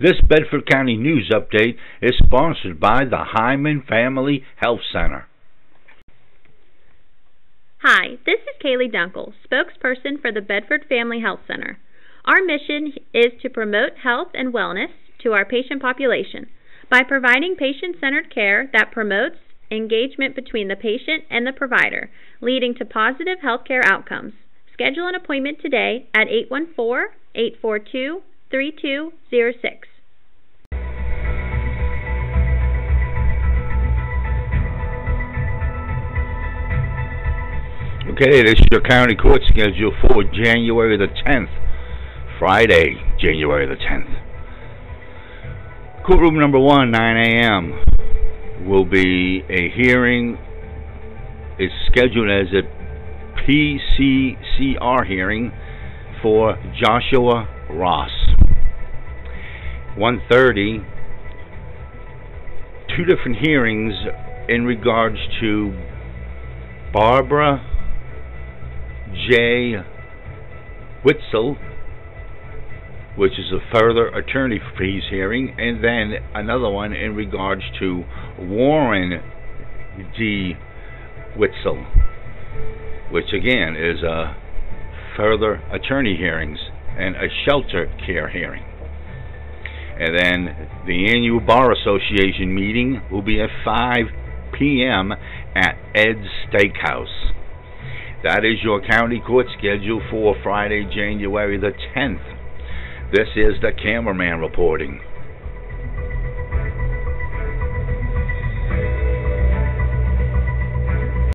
This Bedford County News Update is sponsored by the Hyman Family Health Center. Hi, this is Kaylee Dunkel, spokesperson for the Bedford Family Health Center. Our mission is to promote health and wellness to our patient population by providing patient centered care that promotes engagement between the patient and the provider, leading to positive healthcare outcomes. Schedule an appointment today at 814 842 3206. Okay, this is your county court schedule for January the 10th, Friday, January the 10th. Courtroom number one, 9 a.m. will be a hearing. It's scheduled as a PCCR hearing for Joshua Ross. 1:30 two different hearings in regards to Barbara J. Witzel, which is a further attorney fees hearing, and then another one in regards to Warren D. Witzel, which again is a further attorney hearings and a shelter care hearing. And then the annual Bar Association meeting will be at 5 p.m. at Ed's Steakhouse. That is your county court schedule for Friday, January the 10th. This is the cameraman reporting.